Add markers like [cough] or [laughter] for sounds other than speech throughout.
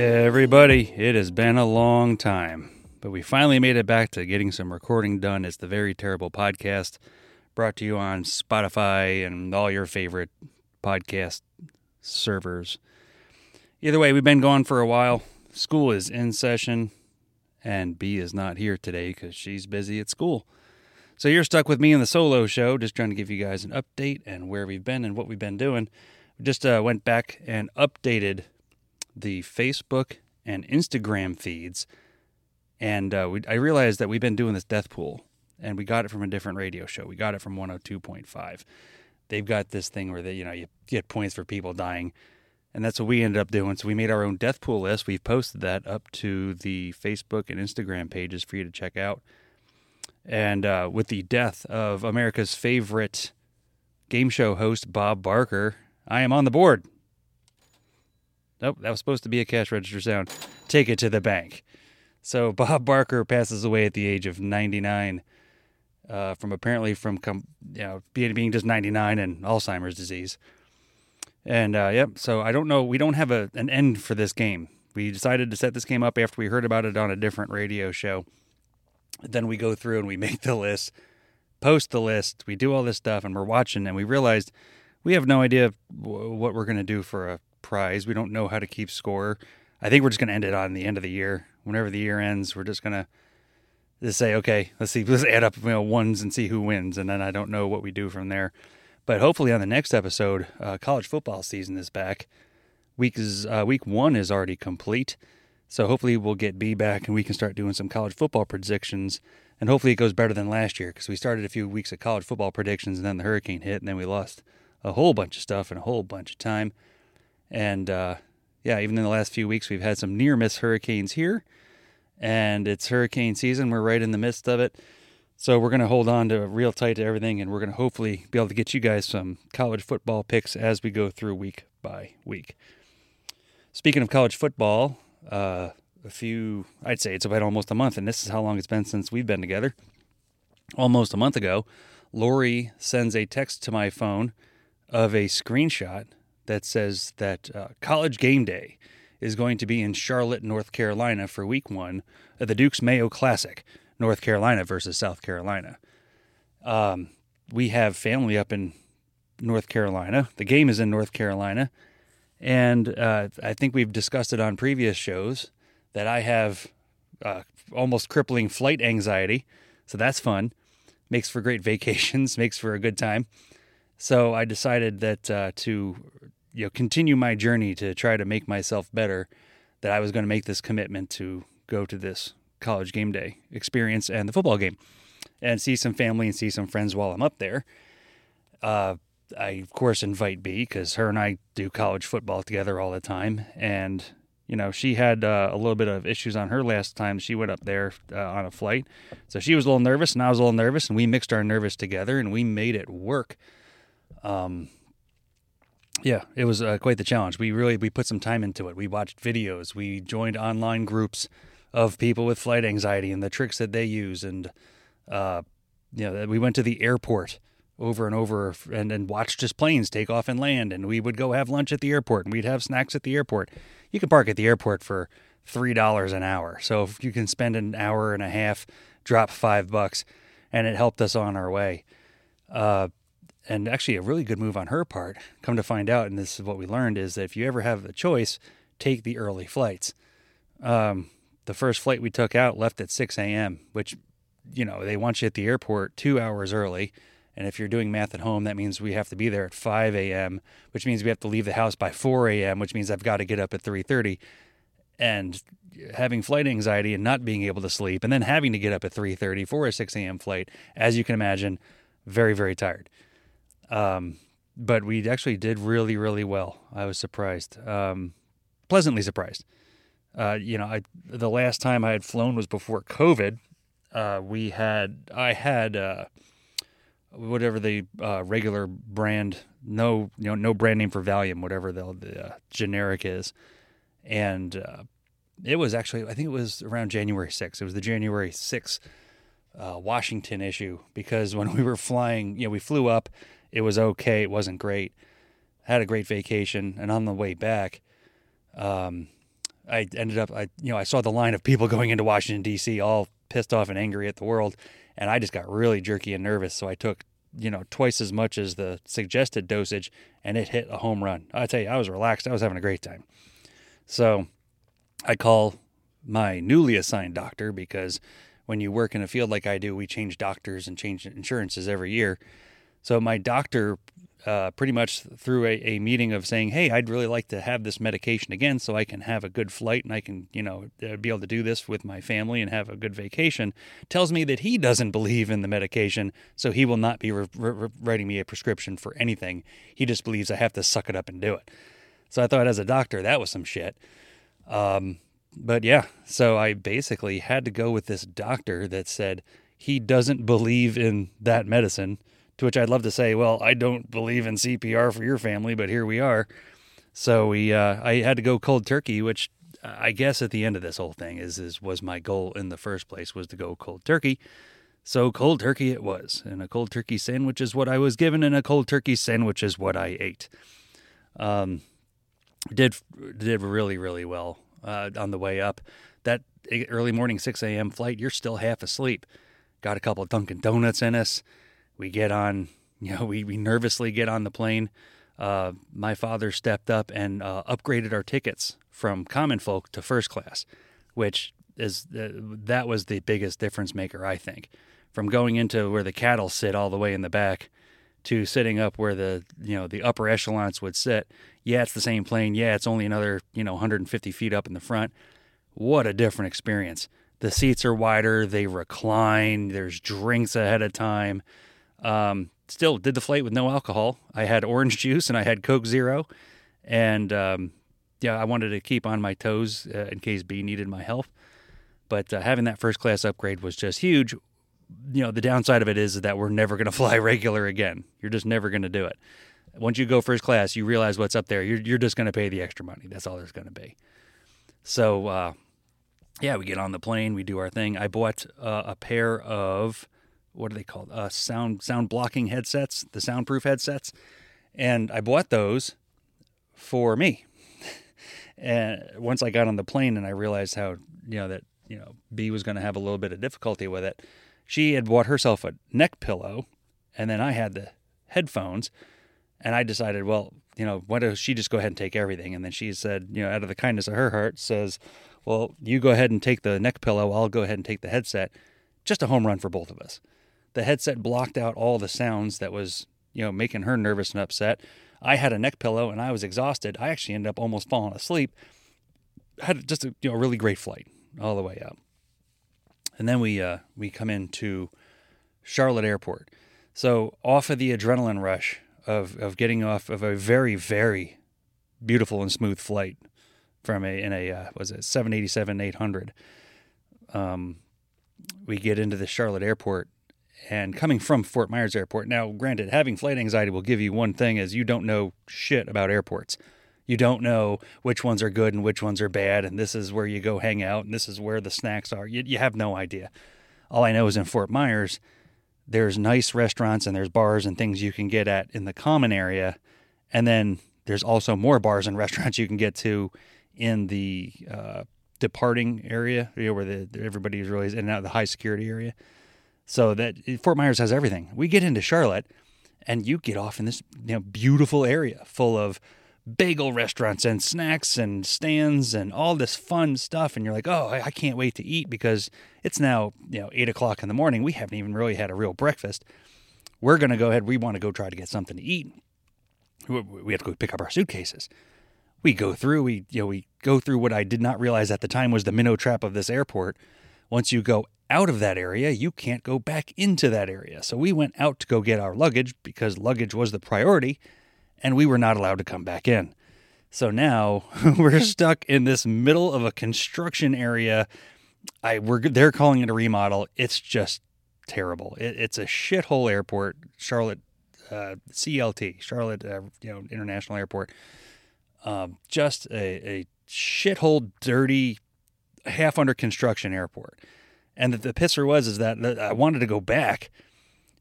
Everybody, it has been a long time, but we finally made it back to getting some recording done. It's the Very Terrible Podcast, brought to you on Spotify and all your favorite podcast servers. Either way, we've been gone for a while. School is in session, and B is not here today because she's busy at school. So you're stuck with me in the solo show, just trying to give you guys an update and where we've been and what we've been doing. We just uh, went back and updated the Facebook and Instagram feeds, and uh, we, I realized that we've been doing this death pool, and we got it from a different radio show. We got it from 102.5. They've got this thing where they, you know, you get points for people dying, and that's what we ended up doing. So we made our own death pool list. We've posted that up to the Facebook and Instagram pages for you to check out. And uh, with the death of America's favorite game show host, Bob Barker, I am on the board. Nope, that was supposed to be a cash register sound. Take it to the bank. So [laughs] Bob Barker passes away at the age of 99 uh, from apparently from com- you know being, being just 99 and Alzheimer's disease. And uh, yep, so I don't know. We don't have a an end for this game. We decided to set this game up after we heard about it on a different radio show. Then we go through and we [laughs] make the list, post the list, we do all this stuff, and we're watching, and we realized we have no idea what we're going to do for a prize. We don't know how to keep score. I think we're just going to end it on the end of the year. Whenever the year ends, we're just going to just say, okay, let's see, let's add up you know, ones and see who wins, and then I don't know what we do from there. But hopefully, on the next episode, uh, college football season is back. Week is uh, week one is already complete, so hopefully we'll get B back and we can start doing some college football predictions. And hopefully it goes better than last year because we started a few weeks of college football predictions and then the hurricane hit and then we lost a whole bunch of stuff and a whole bunch of time. And uh, yeah, even in the last few weeks, we've had some near miss hurricanes here, and it's hurricane season. We're right in the midst of it. So we're going to hold on to real tight to everything, and we're going to hopefully be able to get you guys some college football picks as we go through week by week. Speaking of college football, uh, a few, I'd say it's about almost a month, and this is how long it's been since we've been together. Almost a month ago, Lori sends a text to my phone of a screenshot that says that uh, College Game Day is going to be in Charlotte, North Carolina for week one of the Duke's Mayo Classic, North Carolina versus South Carolina. Um, we have family up in North Carolina. The game is in North Carolina. And uh, I think we've discussed it on previous shows that I have uh, almost crippling flight anxiety. So that's fun. Makes for great [laughs] vacations, makes for a good time. So I decided that uh, to you know continue my journey to try to make myself better, that I was going to make this commitment to go to this college game day experience and the football game, and see some family and see some friends while I'm up there. Uh, I of course invite B because her and I do college football together all the time, and you know she had uh, a little bit of issues on her last time she went up there uh, on a flight, so she was a little nervous and I was a little nervous, and we mixed our nervous together and we made it work. Um, yeah, it was uh, quite the challenge. We really we put some time into it. We watched videos. We joined online groups of people with flight anxiety and the tricks that they use, and uh, you know, we went to the airport over and over and and watched just planes take off and land. And we would go have lunch at the airport, and we'd have snacks at the airport. You can park at the airport for three dollars an hour, so if you can spend an hour and a half, drop five bucks, and it helped us on our way. Uh, and actually a really good move on her part. Come to find out, and this is what we learned, is that if you ever have a choice, take the early flights. Um, the first flight we took out left at 6 a.m., which, you know, they want you at the airport two hours early. And if you're doing math at home, that means we have to be there at 5 a.m., which means we have to leave the house by 4 a.m., which means I've got to get up at 3:30. And having flight anxiety and not being able to sleep, and then having to get up at 3:30 for a 6 a.m. flight, as you can imagine, very very tired. Um, but we actually did really, really well. I was surprised, um, pleasantly surprised. Uh, you know, I the last time I had flown was before COVID. Uh, we had I had uh, whatever the uh, regular brand, no you know no brand name for Valium, whatever the, the uh, generic is, and uh, it was actually I think it was around January 6th. It was the January 6th Washington issue because when [laughs] we were flying, you know, we flew up it was okay. It wasn't great. I Had a great vacation, and on the way back, um, I ended up, I you know, I saw the line of people [laughs] going into Washington D.C. all pissed off and angry at the world, and I just got really jerky and nervous. So I took you know twice as much as the suggested dosage, and it hit a home run. I tell you, I was relaxed. I was having a great time. So I call my newly assigned doctor because when you work in a field like I do, we change doctors and change insurances every year. So my doctor uh, pretty much through a, a, meeting of saying, "Hey, I'd really like to have this medication again, so I can have a good flight and I can, you know, uh, be able to do this with my family and have a good vacation." Tells me that he doesn't [laughs] believe in the medication, so he will not be re- re- writing me a prescription for anything. He just believes I have to suck it up and do it. So I thought, as a doctor, that was some shit. Um, but yeah, so I basically had to go with this doctor that said he doesn't believe in that medicine to which I'd love to say, well, I don't believe in CPR for your family, but here we are. So we, uh, I had to go cold turkey, which I guess at the end of this whole thing is, is was my goal in the first place was to go cold turkey. So cold turkey it was, and a cold turkey sandwich is what I was given, and a cold turkey sandwich is what I ate. Um, did did really really well uh, on the way up. That early morning 6 a.m. flight, you're still half asleep. Got a couple of Dunkin' Donuts in us we get on, [laughs] you know, we, we nervously get on the plane. Uh, my father stepped up and uh, upgraded our tickets from common folk to first class, which is uh, that was the biggest difference maker, I think, from going into where the cattle sit all the way in the back to sitting up where the you know the upper echelons would sit. Yeah, it's the same plane. Yeah, it's only another you know 150 feet up in the front. What a different experience. The seats are wider. They recline. There's drinks ahead of time. Um, still did the flight with no alcohol. I had orange juice and I had Coke Zero, and um, yeah, I wanted to keep on my toes uh, in case B needed my help. But uh, having that first class upgrade was just huge. You know, the downside of it is that we're never going [laughs] to fly regular again. You're just never going to do it. Once you go first class, you realize what's up there. You're you're just going to pay the extra money. That's all there's going to be. So, uh, yeah, we get on the plane, we do our thing. I bought uh, a pair of what are they called? Uh, sound sound blocking headsets, the soundproof headsets, and I bought those for me. [laughs] and once I got on the plane and I realized how you know that you know B was going to have a little bit of difficulty with it, she had bought herself a neck pillow, and then I had the headphones, and I decided, well, you know, why don't she just go ahead and take everything? And then she said, you know, out of the kindness of her heart, says, well, you go ahead and take the neck pillow, I'll go ahead and take the headset. Just a home run for both of us the headset blocked out all the sounds that was, you know, making her nervous and upset. I had a neck pillow and I was exhausted. I actually ended up almost falling asleep. Had just a you know really great flight all the way up. And then we uh, we come into Charlotte Airport. So off of the adrenaline rush of of getting off of a very very beautiful and smooth flight from a in a uh, was it 787 800 um, we get into the Charlotte airport and coming from Fort Myers Airport. Now, granted, having flight anxiety will give you one thing is you don't know shit about airports. You don't know which ones are good and which ones are bad, and this is where you go hang out, and this is where the snacks are. You, you have no idea. All I know is in Fort Myers, there's nice restaurants and there's bars and things you can get at in the common area, and then there's also more bars and [laughs] restaurants you can get to in the uh, departing area, you know, where the, is really in and out of the high security area. So that Fort Myers has everything. We get into Charlotte, and you get off in this you know beautiful area full of bagel restaurants and snacks and stands and all this fun stuff. And you're like, oh, I can't wait to eat because it's now you know eight o'clock in the morning. We haven't even really had a real breakfast. We're gonna go ahead. We want to go try to get something to eat. We have to go pick up our suitcases. We go through. We you know we go through what I did not realize at the time was the minnow trap of this airport. Once you go out of that area, you can't go back into that area. So we went out to go get our luggage because luggage was the priority, and we were not allowed to come back in. So now [laughs] we're [laughs] stuck in this middle of a construction area. I we're they're calling it a remodel. It's just terrible. It, it's a shithole airport, Charlotte uh, CLT, Charlotte uh, you know International Airport. Um, just a, a shithole, dirty, half under construction airport. And the, the pisser was is that I wanted to go back,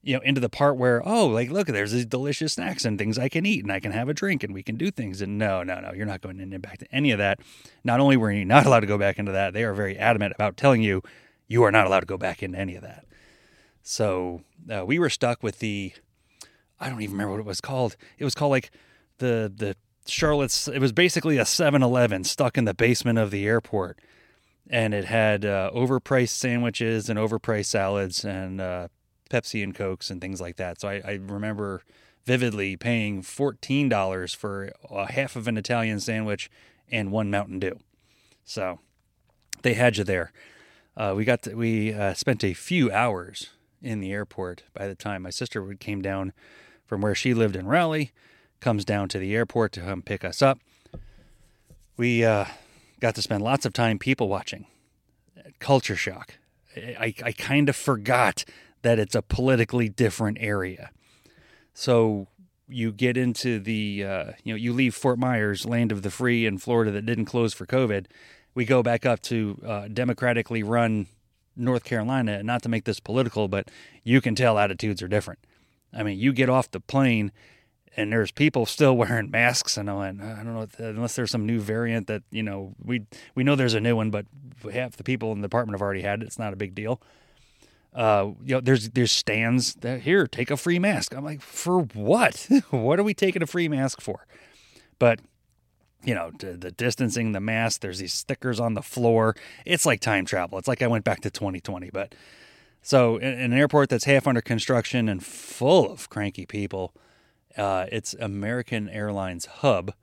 you know, into the part where, oh, like, look, there's these delicious snacks and things I can eat and I can have a drink and we can do things. And no, no, no, you're not going in back to any of that. Not only were you not allowed to go back into that, they are very adamant about telling you you are not allowed to go back into any of that. So uh, we were stuck with the, I don't even remember what it was called. It was called like the, the Charlotte's, it was basically a 7 Eleven stuck in the basement of the airport. And it had uh, overpriced sandwiches and overpriced salads and uh, Pepsi and Cokes and things like that. So I, I remember vividly paying $14 for a half of an Italian sandwich and one Mountain Dew. So they had you there. Uh, we got to, we uh, spent a few hours in the airport by the time my sister would came down from where she lived in Raleigh, comes down to the airport to come pick us up. We uh, got to spend lots of time people watching. Culture shock. I, I kind of forgot that it's a politically different area. So you get into the, uh, you know, you leave Fort Myers, land of the free in Florida that didn't close for COVID. We go back up to uh, democratically run North Carolina, not to make this political, but you can tell attitudes are different. I mean, you get off the plane and there's people still [laughs] wearing masks and I went, I don't know unless there's some new variant that you know we we know there's a new one, but half the people in the department have already had it. It's not a big deal uh, you know, there's there's stands that here take a free mask. I'm like, for what? [laughs] what are we taking a free mask for? But you know, the distancing, the mask. There's these stickers on the floor. It's like time travel. It's like I went back to 2020. But so an airport that's half under construction and full of cranky people, uh, it's American Airlines hub.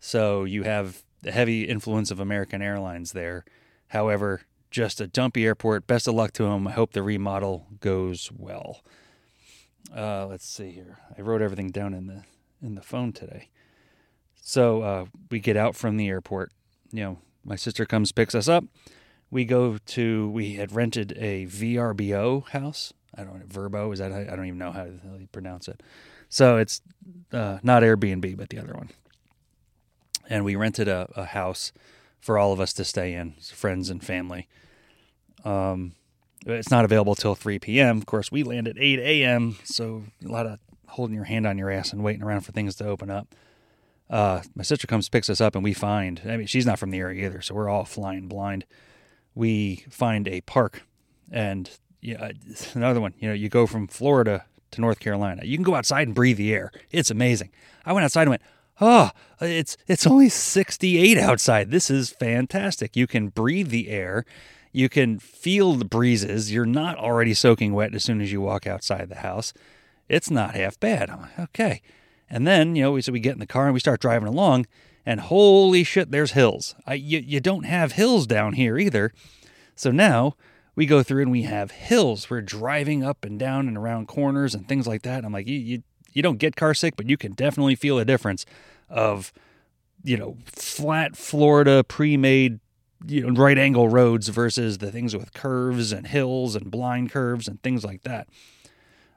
So you have the heavy influence of American Airlines there. However, just a dumpy airport. Best of luck to him. I hope the remodel goes well. Uh, let's see here. I wrote everything down in the in the phone today. So uh, we get out from the airport. You know, my sister comes picks us up. We go to. We had rented a VRBO house. I don't know Verbo is that. I don't even know how to pronounce it. So it's uh, not Airbnb, but the other one. And we rented a, a house for all of us to stay in, friends and family. Um, it's not available till 3 p.m. Of course, we land at 8 a.m., so a lot of holding your hand on your ass and waiting around for things to open up. Uh, my sister comes, picks us up, and we find, I mean, she's not from the area either, so we're all flying blind. We find a park, and yeah, another one, you know, you go from Florida to North Carolina. You can go outside and breathe the air. It's amazing. I went outside and went, oh, it's it's only 68 outside. This is fantastic. You can breathe the air. You can feel the breezes. You're not already soaking wet as soon as you walk outside the house. It's not half bad. I'm like, okay. And then, you know, we so we get in the car and we start driving along, and holy shit, there's hills. I, you, you don't have hills down here either. So now we go through and we have hills. We're driving up and down and around corners and things like that. And I'm like, you, you, you don't get car sick, but you can definitely feel a difference of, you know, flat Florida pre-made you know, right angle roads versus the things with curves and hills and blind curves and things like that.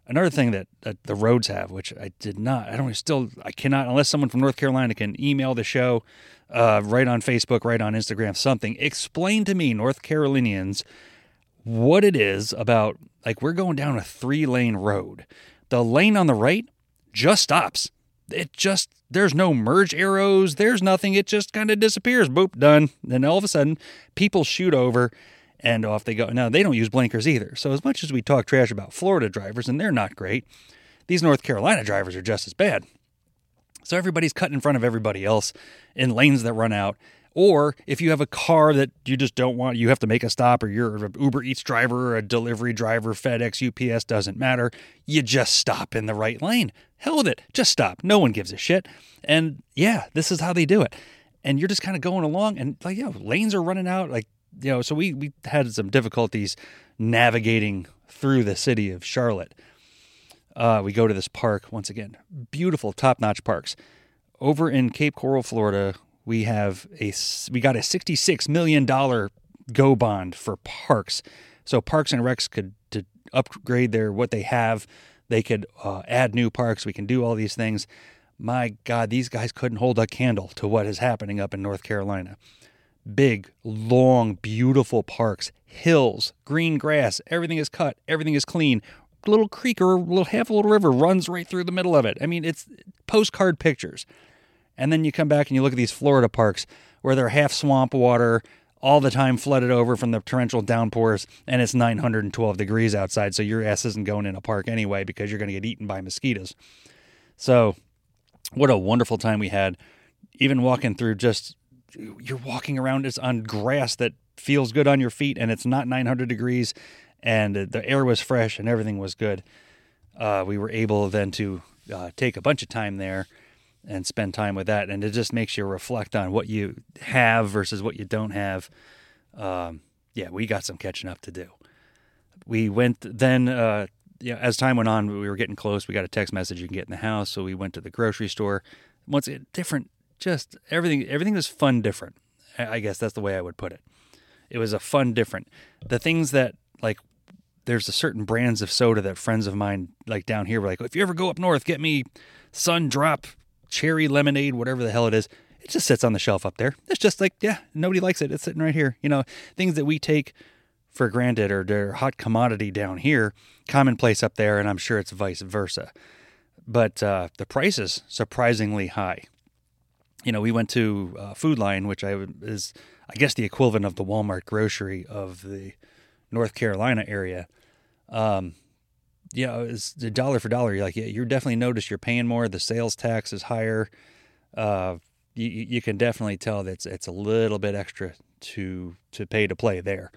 Another thing that, that the roads have, which I did not, I don't still, I cannot, unless someone from North Carolina can email the show, uh, right on Facebook, right on Instagram, something, explain to me, North Carolinians, what it is about, like, we're going down a three lane road. The lane on the right just stops. It just there's no merge arrows, there's nothing. It just kind of disappears. Boop, done. Then all of a sudden, people shoot over and off they go. Now, they don't use blinkers either. So, as much as we talk trash about Florida drivers, and they're not great, these North Carolina drivers are just as bad. So, everybody's cutting in front of everybody else in lanes that run out. Or if you have a car that you just don't want, you have to make a stop, or you're an Uber Eats driver, or a delivery driver, FedEx, UPS, doesn't matter. You just stop in the right lane. Hell with it. Just stop. No one gives a shit. And yeah, this is how they do it. And you're just kind of going along, and like, know, lanes are running out. Like, you know, so we, we had some difficulties navigating through the city of Charlotte. Uh, we go to this park once again, beautiful, top notch parks. Over in Cape Coral, Florida, we have a we got a 66 million dollar go bond for parks. So Parks and Recs could to upgrade their what they have. They could uh, add new parks. We can do all these things. My God, these guys couldn't hold a candle to what is happening up in North Carolina. Big, long, beautiful parks, hills, green grass. Everything is cut. Everything is clean. little creek or a little half a little river runs right through the middle of it. I mean, it's postcard pictures. And then you come back and you look at these Florida parks where they're half swamp water, all the time flooded over from the torrential downpours, and it's 912 degrees outside. So your ass isn't going in a park anyway because you're going to get eaten by mosquitoes. So, what a wonderful time we had. Even walking through just, you're walking around, it's on grass that feels good on your feet, and it's not 900 degrees, and the air was fresh, and everything was good. Uh, we were able then to uh, take a bunch of time there and spend time with that. And it just makes you reflect on what you have versus what you don't have. Um, yeah, we got some catching up to do. We went then, uh, yeah, as time went on, we were getting close. We got a text message you can get in the house. So we went to the grocery store. Once again, different, just everything, everything was fun, different. I guess that's the way I would put it. It was a fun, different. The things that like there's a certain brands of soda that friends of mine like down here were like, if you ever go up north, get me Sun Drop cherry lemonade, whatever the hell it is. It just sits on the shelf up there. It's just like, yeah, nobody likes it. It's sitting right here. You know, things that we take for granted or they're hot commodity down here, commonplace up there, and I'm sure it's vice versa. But uh, the price is surprisingly high. You know, we went to uh, Food Lion, which I is, I guess, the equivalent of the Walmart grocery of the North Carolina area. Um, you know, it's dollar for dollar. You're like, yeah, you're definitely notice you're paying more. The sales tax is higher. Uh, you, you can definitely tell that it's, it's a little bit extra to to pay to play there.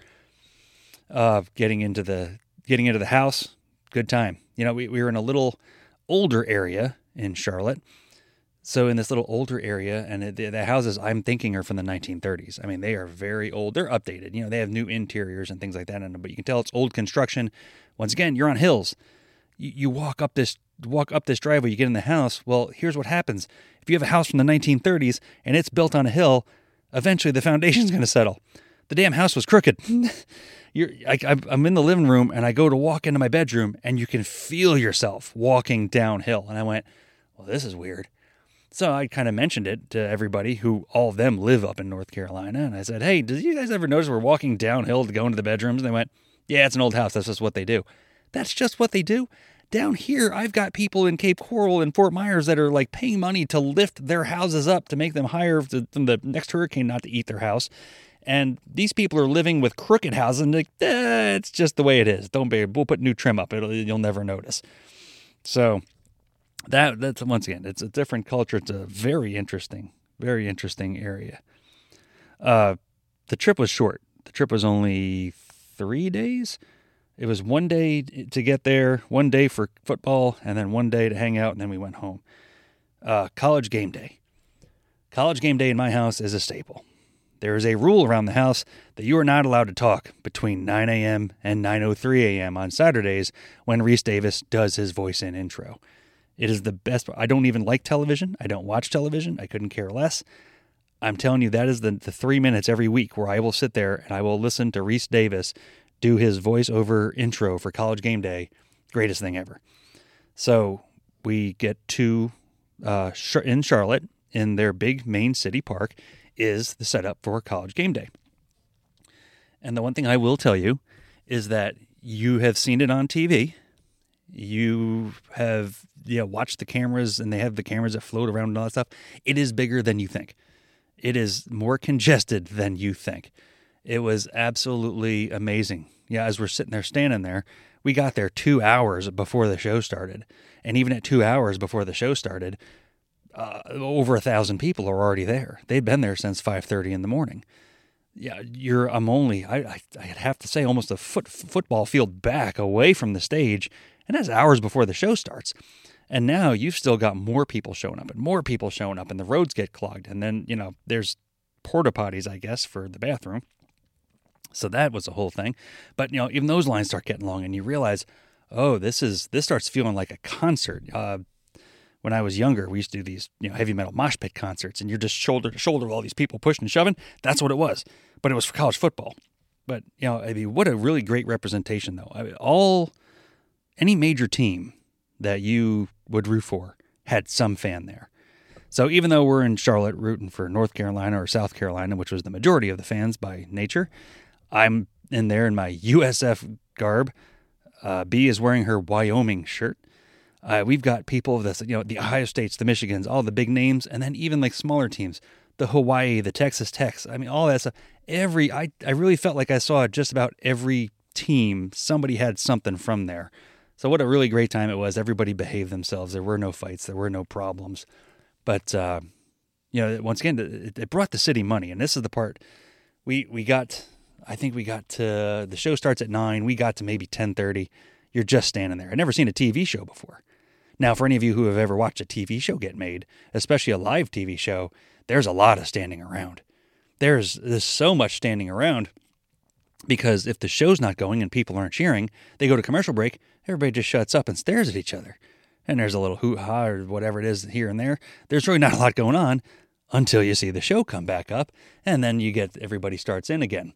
Uh, getting into the getting into the house, good time. You know, we, we were in a little older area in Charlotte. So in this little older area, and the, the, houses I'm thinking are from the 1930s. I mean, they are very old. They're updated. You know, they have new interiors and things like that. And but you can tell it's old construction. Once again, you're on hills. You, you walk up this walk up this driveway. You get in the house. Well, here's what happens. If you have a house from the 1930s and it's built on a hill, eventually the foundation's [laughs] going to settle. The damn house was crooked. [laughs] You're, I, I'm in the living room and I go to walk into my bedroom and you can feel yourself walking downhill. And I went, well, this is weird. So I kind of mentioned it to everybody who all of them live up in North Carolina. And I said, Hey, did you guys ever notice we're walking downhill to go into the bedrooms? And they went, Yeah, it's an old house. That's just what they do. That's just what they do. Down here, I've got people in Cape Coral and Fort Myers that are like paying money to lift their houses up to make them higher than the next hurricane not to eat their house. And these people are living with crooked houses and like, eh, it's just the way it is. Don't be, we'll put new trim up. It'll, you'll never notice. So that that's once again, it's a different culture. It's a very interesting, very interesting area. Uh, the trip was short. The trip was only three days. It was one day to get there, one day for football, and then one day to hang out, and then we went home. Uh, college game day. College game day in my house is a staple. There is a rule around the house that you are not allowed to talk between 9 a.m. and 9:03 a.m. on Saturdays when Rece Davis does his voice in intro. It is the best. I don't even like television. I don't watch television. I couldn't care less. I'm telling you, that is the, the three minutes every week where I will sit there and I will listen to Rece Davis do his voiceover intro for college game day. Greatest thing ever. So we get to uh, in Charlotte in their big main city park is the setup for college game day. And the one thing I will tell you is that you have seen it on TV. You have yeah, watch the cameras and they have the cameras that float around and all that stuff. It is bigger than you think. It is more congested than you think. It was absolutely amazing. Yeah, as we're sitting there standing there, we got there two hours before the show started. And even at two hours before the show started, uh, over a thousand people are already there. They've been there since 5:30 in the morning. Yeah, you're. I'm only. I, I I'd have to say almost a foot football field back away from the stage, and that's hours before the show starts. And now you've still got more people showing up and more people showing up, and the roads get clogged. And then, you know, there's porta potties, I guess, for the bathroom. So that was a whole thing. But, you know, even those lines start getting long, and you realize, oh, this is, this starts feeling like a concert. Uh, when I was younger, we used to do these, you know, heavy metal mosh pit concerts, and you're just shoulder to shoulder with all these people pushing and shoving. That's what it was. But it was for college football. But, you know, I mean, what a really great representation, though. I mean, all, any major team that you would root for had some fan there. So even though we're in Charlotte rooting for North Carolina or South Carolina, which was the majority of the fans by nature, I'm in there in my USF garb, Uh, B is wearing her Wyoming shirt. Uh, we've got people of this, you know, the Ohio States, the Michigans, all the big names, and then even like smaller teams, the Hawaii, the Texas Techs. I mean, all that stuff. Every, I, I really felt like I saw just about every team. Somebody had something from there. So what a really great time it was. Everybody behaved themselves. There were no fights. There were no problems. But uh, you know, once again, it, it brought the city money, and this is the part we we got. I think we got to the show starts at nine. We got to maybe ten thirty. You're just standing there. I've never seen a TV show before. Now, for any of you who have ever watched a TV show get made, especially a live TV show, there's a lot of standing around. There's there's so much standing around because if the show's not going and people aren't cheering, they go to commercial break, everybody just shuts up and stares at each other. And there's a little hoot ha or whatever it is here and there. There's really not a lot going on until you see the show come back up, and then you get everybody starts in again.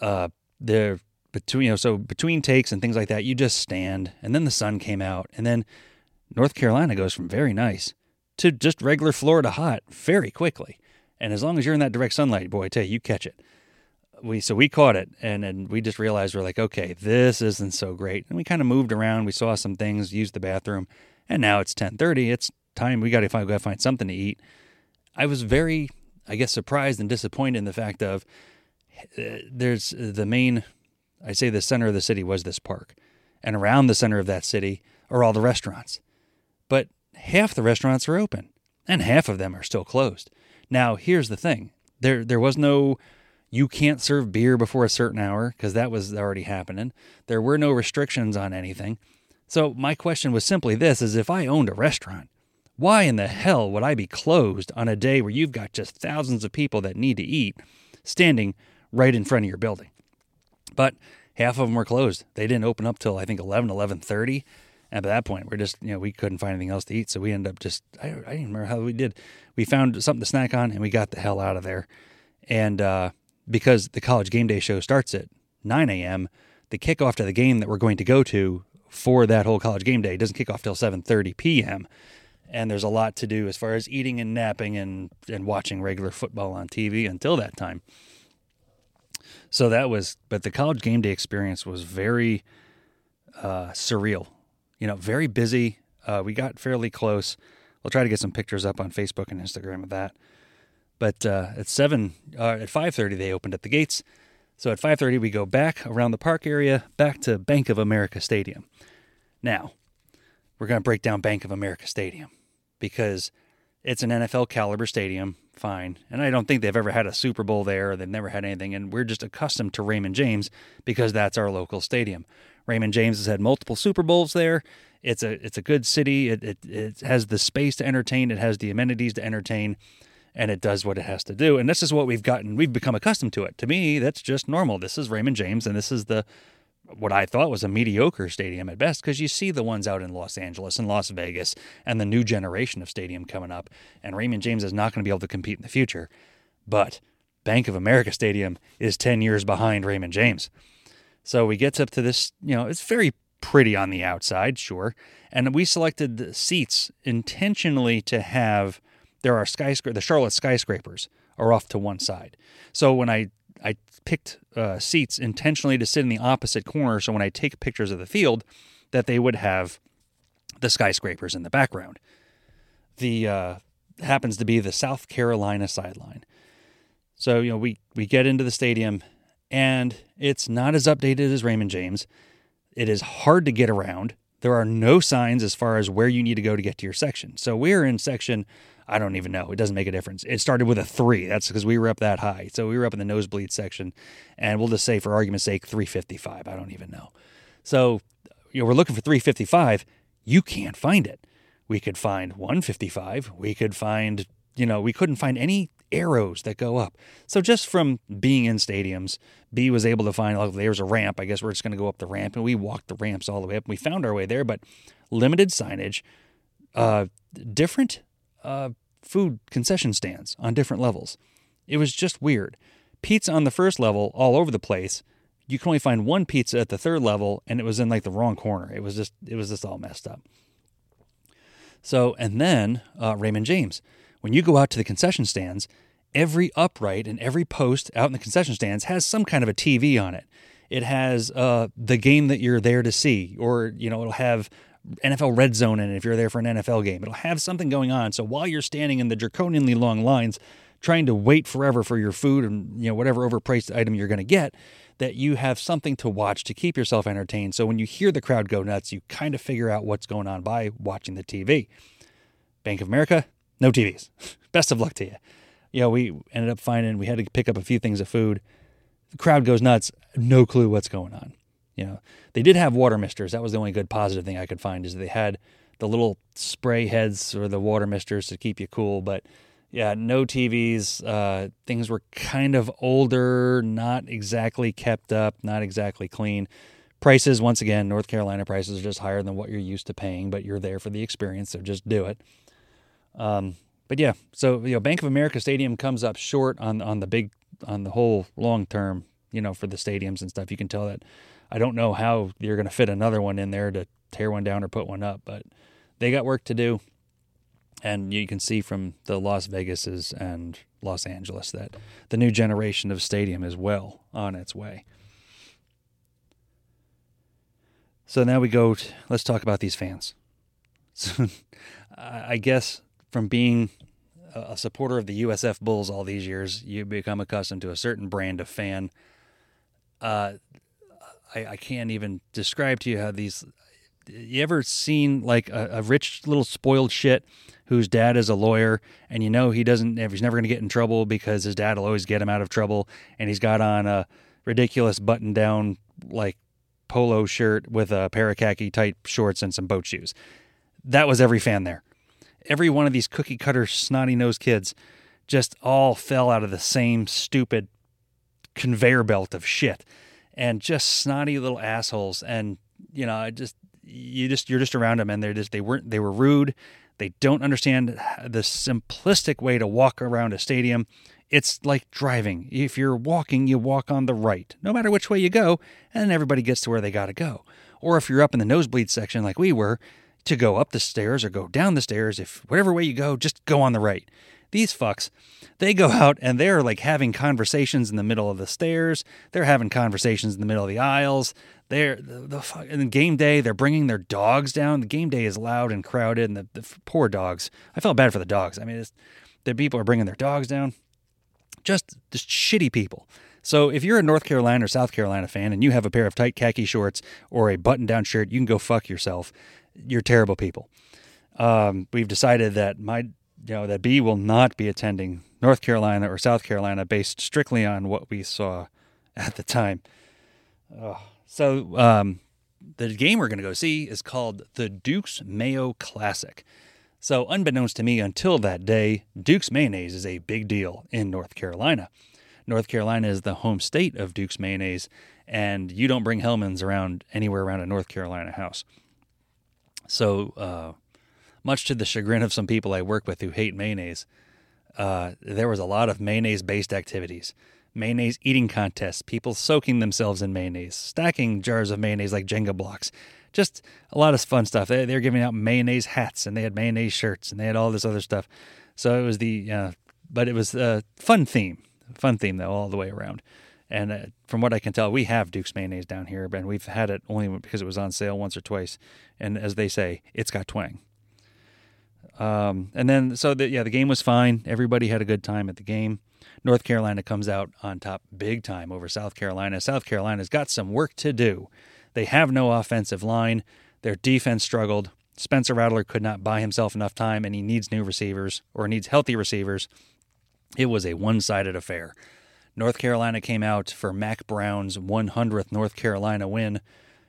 Uh, there between you know so between takes and things like that, you just stand, and then the sun came out, and then North Carolina goes from very nice to just regular Florida hot very quickly. And as long as you're in that direct sunlight, boy, I tell you, you catch it. We so we caught it, and and we just realized we're like, okay, this isn't so great. And we kind of moved around. We saw some things, used the bathroom, and now it's 10:30. It's time we got to find find something to eat. I was very, I guess, surprised and disappointed in the fact of uh, there's the main, I say the center of the city was this park, and around the center of that city are all the restaurants, but half the restaurants are open, and half of them are still closed. Now, here's the thing: there there was no you can't serve beer before a certain hour because that was already happening. There were no restrictions on anything. So my question was simply this is if I owned a restaurant, why in the hell would I be closed on a day where you've got just thousands of people that need to eat standing right in front of your building? But half of them were closed. They didn't open up till I think 11, 11:30. And at that point, we're just, you know, we couldn't find anything else to eat. So we ended up just, I, I don't remember how we did. We found something to snack on and we got the hell out of there. And uh, because the college game day show starts at 9 a.m., the kickoff to the game that we're going to go to for that whole college game day doesn't kick off till 7:30 p.m. And there's a lot to do as far as eating and napping and and watching regular football on TV until that time. So that was, but the college game day experience was very uh, surreal. You know, very busy. Uh, we got fairly close. We'll try to get some pictures up on Facebook and Instagram of that. But uh, at seven, uh, at five thirty, they opened at the gates. So at five thirty, we go back around the park area, back to Bank of America Stadium. Now, we're going to break down Bank of America Stadium because it's an NFL caliber stadium, fine. And I don't think they've ever had a Super Bowl there. They've never had anything. And we're just accustomed to Raymond James because that's our local stadium. Raymond James has had multiple Super Bowls there. It's a it's a good city. It, it, it has the space to entertain. It has the amenities to entertain and it does what it has to do. And this is what we've gotten. We've become accustomed to it. To me, that's just normal. This is Raymond James, and this is the what I thought was a mediocre stadium at best because you see the ones out in Los Angeles and Las Vegas and the new generation of stadium coming up. And Raymond James is not going to be able to compete in the future. But Bank of America Stadium is 10 years behind Raymond James. So we get up to this, you know, it's very pretty on the outside, sure. And we selected the seats intentionally to have there are skyscrapers. The Charlotte skyscrapers are off to one side. So when I I picked uh, seats intentionally to sit in the opposite corner, so when I take pictures of the field, that they would have the skyscrapers in the background. The uh, happens to be the South Carolina sideline. So you know we we get into the stadium, and it's not as updated as Raymond James. It is hard to get around. There are no signs as far as where you need to go to get to your section. So we're in section I don't even know. It doesn't make a difference. It started with a three. That's because we were up that high. So we were up in the nosebleed section, and we'll just say, for argument's sake, 355. I don't even know. So you know, we're looking for 355. You can't find it. We could find 155. We could find, you know, we couldn't find any arrows that go up. So just from being in stadiums, B was able to find, like, there's a ramp. I guess we're just going to go up the ramp. And we walked the ramps all the way up. And We found our way there, but limited signage, uh, different uh, food concession stands on different levels. It was just weird. Pizza on the first level, all over the place. You can only find one pizza at the third level, and it was in like the wrong corner. It was just it was just all messed up. So, and then uh, Raymond James. When you go out to the concession stands, every upright and every post out in the concession stands has some kind of a TV on it. It has uh, the game that you're there to see, or you know, it'll have NFL Red Zone in if you're there for an NFL game. It'll have something going on. So while you're standing in the draconianly long lines, trying to wait forever for your food and you know whatever overpriced item you're going to get, that you have something to watch to keep yourself entertained. So when you hear the crowd go nuts, you kind of figure out what's going on by watching the TV. Bank of America, no TVs. [laughs] Best of luck to you. You know, we ended up finding we had to pick up a few things of food. The crowd goes nuts, no clue what's going on. You know, they did have water misters. That was the only good positive thing I could find is they had the little spray heads or the water misters to keep you cool, but yeah, no TVs. Uh, things were kind of older, not exactly kept up, not exactly clean. Prices, once again, North Carolina prices are just higher than what you're used to paying, but you're there for the experience, so just do it. Um, but yeah, so you know, Bank of America Stadium comes up short on on the big on the whole long term, you know, for the stadiums and stuff. You can tell that. I don't know how you're going to fit another one in there to tear one down or put one up, but they got work to do and you can see from the Las Vegases and Los Angeles that the new generation of stadium is well on its way. So now we go. To, let's talk about these fans. [laughs] So, I guess from being a supporter of the USF Bulls all these years, you become accustomed to a certain brand of fan. Uh, I, I can't even describe to you how these. You ever seen like a, a rich little spoiled shit whose dad is a lawyer, and you know he doesn't, he's never going to get in trouble because his dad will always get him out of trouble, and he's got on a ridiculous button down like polo shirt with a pair of khaki tight shorts and some boat shoes. That was every fan there. Every one of these cookie cutter snotty nosed kids just all fell out of the same stupid conveyor belt of shit and just snotty little assholes and you know I just you just you're just around them and they're just they weren't they were rude they don't understand the simplistic way to walk around a stadium. It's like driving. If you're walking, you walk on the right, no matter which way you go, and everybody gets to where they got to go. Or if you're up in the nosebleed section like we were, to go up the stairs or go down the stairs, if whatever way you go, just go on the right. These fucks, they go out and they're like having conversations in the middle of the stairs. They're having conversations in the middle of the aisles. They're the, the and game day. They're bringing their dogs down. The game day is loud and crowded, and the, the poor dogs. I felt bad for the dogs. I mean, the people are bringing their dogs down. Just just shitty people. So if you're a North Carolina or South Carolina fan and you have a pair of tight khaki shorts or a button-down shirt, you can go fuck yourself. You're terrible people. Um, we've decided that my you know that B will not be attending North Carolina or South Carolina based strictly on what we saw [laughs] at the time. So um, the game we're going to go see is called the Duke's Mayo Classic. So, unbeknownst to me until that day, Duke's Mayonnaise is a big deal in North Carolina. North Carolina is the home state of Duke's Mayonnaise, and you don't bring Hellmann's around anywhere around a North Carolina house. So, uh, much to the chagrin of some people I work with who hate mayonnaise, uh, there was a lot of mayonnaise based activities mayonnaise eating contests, people soaking themselves in mayonnaise, stacking jars of mayonnaise like Jenga blocks. Just a lot of fun stuff. They, they were giving out mayonnaise hats and they had mayonnaise shirts and they had all this other stuff. So it was the, uh, but it was a fun theme, fun theme though, all the way around. And uh, from what I can tell, we have Duke's mayonnaise down here, and we've had it only because it was on sale once or twice. And as they say, it's got twang. Um, and then, so the, yeah, the game was fine. Everybody had a good time at the game. North Carolina comes out on top big time over South Carolina. South Carolina's got some work to do. They have no offensive line. Their defense struggled. Spencer Rattler could not buy himself enough time, and he needs new receivers or needs healthy receivers. It was a one sided affair. North Carolina came out for Mack Brown's 100th North Carolina win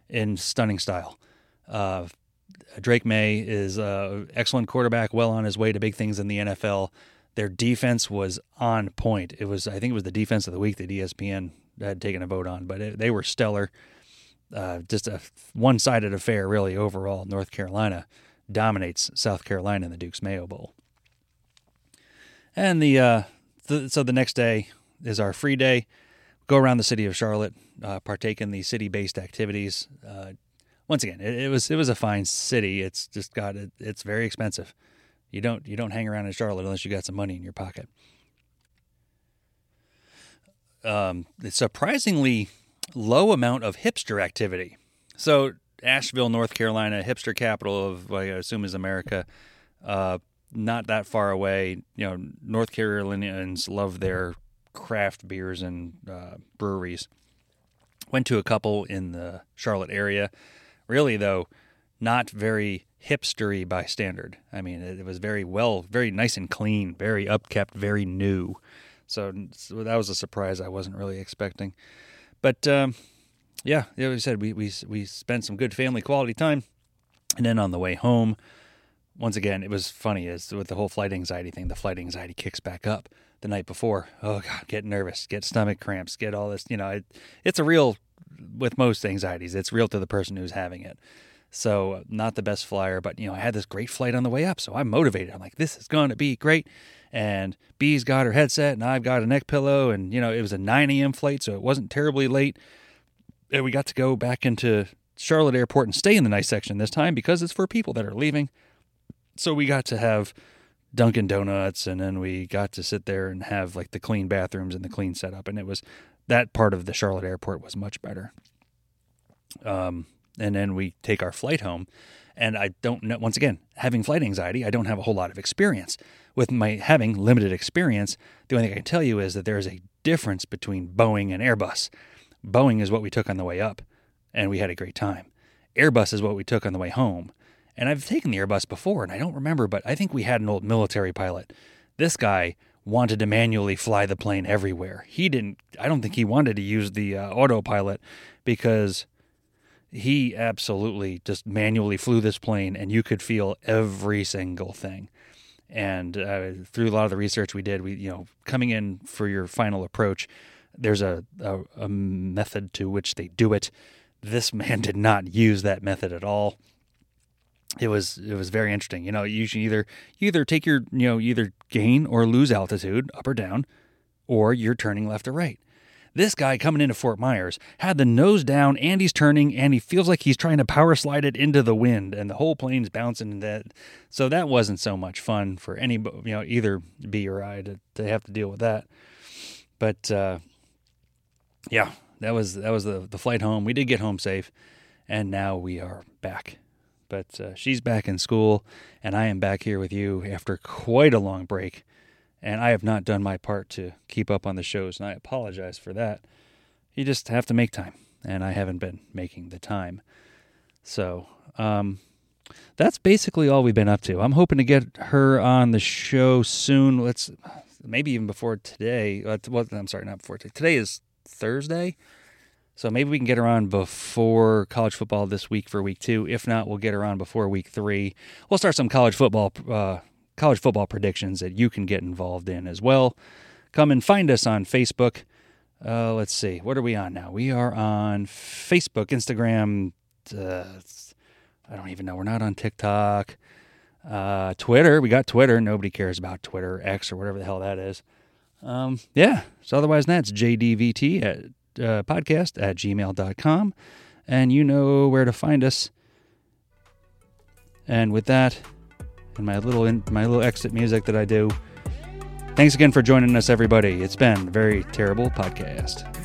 in stunning style. Uh, Drake Maye is an excellent quarterback, well on his way to big things in the NFL. Their defense was on point. It was, I think, it was the defense of the week that ESPN had taken a vote on, but it, they were stellar. Uh, just a one-sided affair, really. Overall, North Carolina dominates South Carolina in the Duke's Mayo Bowl. And the, uh, so the next day is our free day. Go around the city of Charlotte, uh, partake in the city-based activities. Once again, it, it, was it was a fine city. It's just got it, it's very expensive. You don't you don't hang around in Charlotte unless you got some money in your pocket. Um, surprisingly low amount of hipster activity. So, Asheville, North Carolina, hipster capital of, I assume, is America. Uh, not that far away. You know, North Carolinians love their craft beers and uh, breweries. Went to a couple in the Charlotte area. Really, though, not very hipstery by standard. I mean, it, was very well, very nice and clean, very upkept, very new. So, so that was a surprise I wasn't really expecting. But um, yeah, like I said, we, we we spent some good family quality time, and then on the way home, once again, it was funny as with the whole flight anxiety thing. The flight anxiety kicks back up the night before. Oh God, get nervous, get stomach cramps, get all this. You know, it, it's a real with most anxieties. It's real to the person who's having it. So not the best flyer, but you know, I had this great flight on the way up, so I'm motivated. I'm like, this is going to be great. And B's got her headset, and I've got a neck pillow, and you know, it was a 9 a.m. flight, so it wasn't terribly late. And we got to go back into Charlotte Airport and stay in the nice section this time because it's for people that are leaving. So we got to have Dunkin' Donuts, and then we got to sit there and have like the clean bathrooms and the clean setup, and it was that part of the Charlotte Airport was much better. Um, and then we take our flight home. And I don't know, once again, having flight anxiety, I don't have a whole lot of experience. With my having limited experience, the only thing I can tell you is that there is a difference between Boeing and Airbus. Boeing is what we took on the way up, and we had a great time. Airbus is what we took on the way home. And I've taken the Airbus before, and I don't remember, but I think we had an old military pilot. This guy wanted to manually fly the plane everywhere. He didn't, I don't think he wanted to use the uh, autopilot because he absolutely just manually flew this plane and you could feel every single thing. And uh, through a lot of the research we did we you know coming in for your final approach there's a, a, a method to which they do it. This man did not use that method at all it was it was very interesting you know you should either you either take your you know either gain or lose altitude up or down or you're turning left or right this guy coming into Fort Myers had the nose down and he's turning and he feels like he's trying to power slide it into the wind and the whole plane's bouncing in that so that wasn't so much fun for any you know either B or I to, to have to deal with that. But uh, yeah, that was that was the the flight home. We did get home safe and now we are back. But uh, she's back in school and I am back here with you after quite a long break and I have not done my part to keep up on the shows, and I apologize for that. You just have to make time, and I haven't been making the time. So, um, that's basically all we've been up to. I'm hoping to get her on the show soon. Let's maybe even before today. Uh, well, I'm sorry, not before today. Today is Thursday. So maybe we can get her on before college football this week for week two. If not, we'll get her on before week three. We'll start some college football uh, college football predictions that you can get involved in as well. Come and find us on Facebook. Uh, let's see, what are we on now? We are on Facebook, Instagram. Uh, I don't even know. We're not on TikTok. Uh, Twitter. We got Twitter. Nobody cares about Twitter, X, or whatever the hell that is. Um, yeah. So otherwise, that's JDVT at uh, podcast at gmail.com. And you know where to find us. And with that, and my little in, my little exit music that I do. Thanks again for joining us, everybody. It's been a very terrible podcast.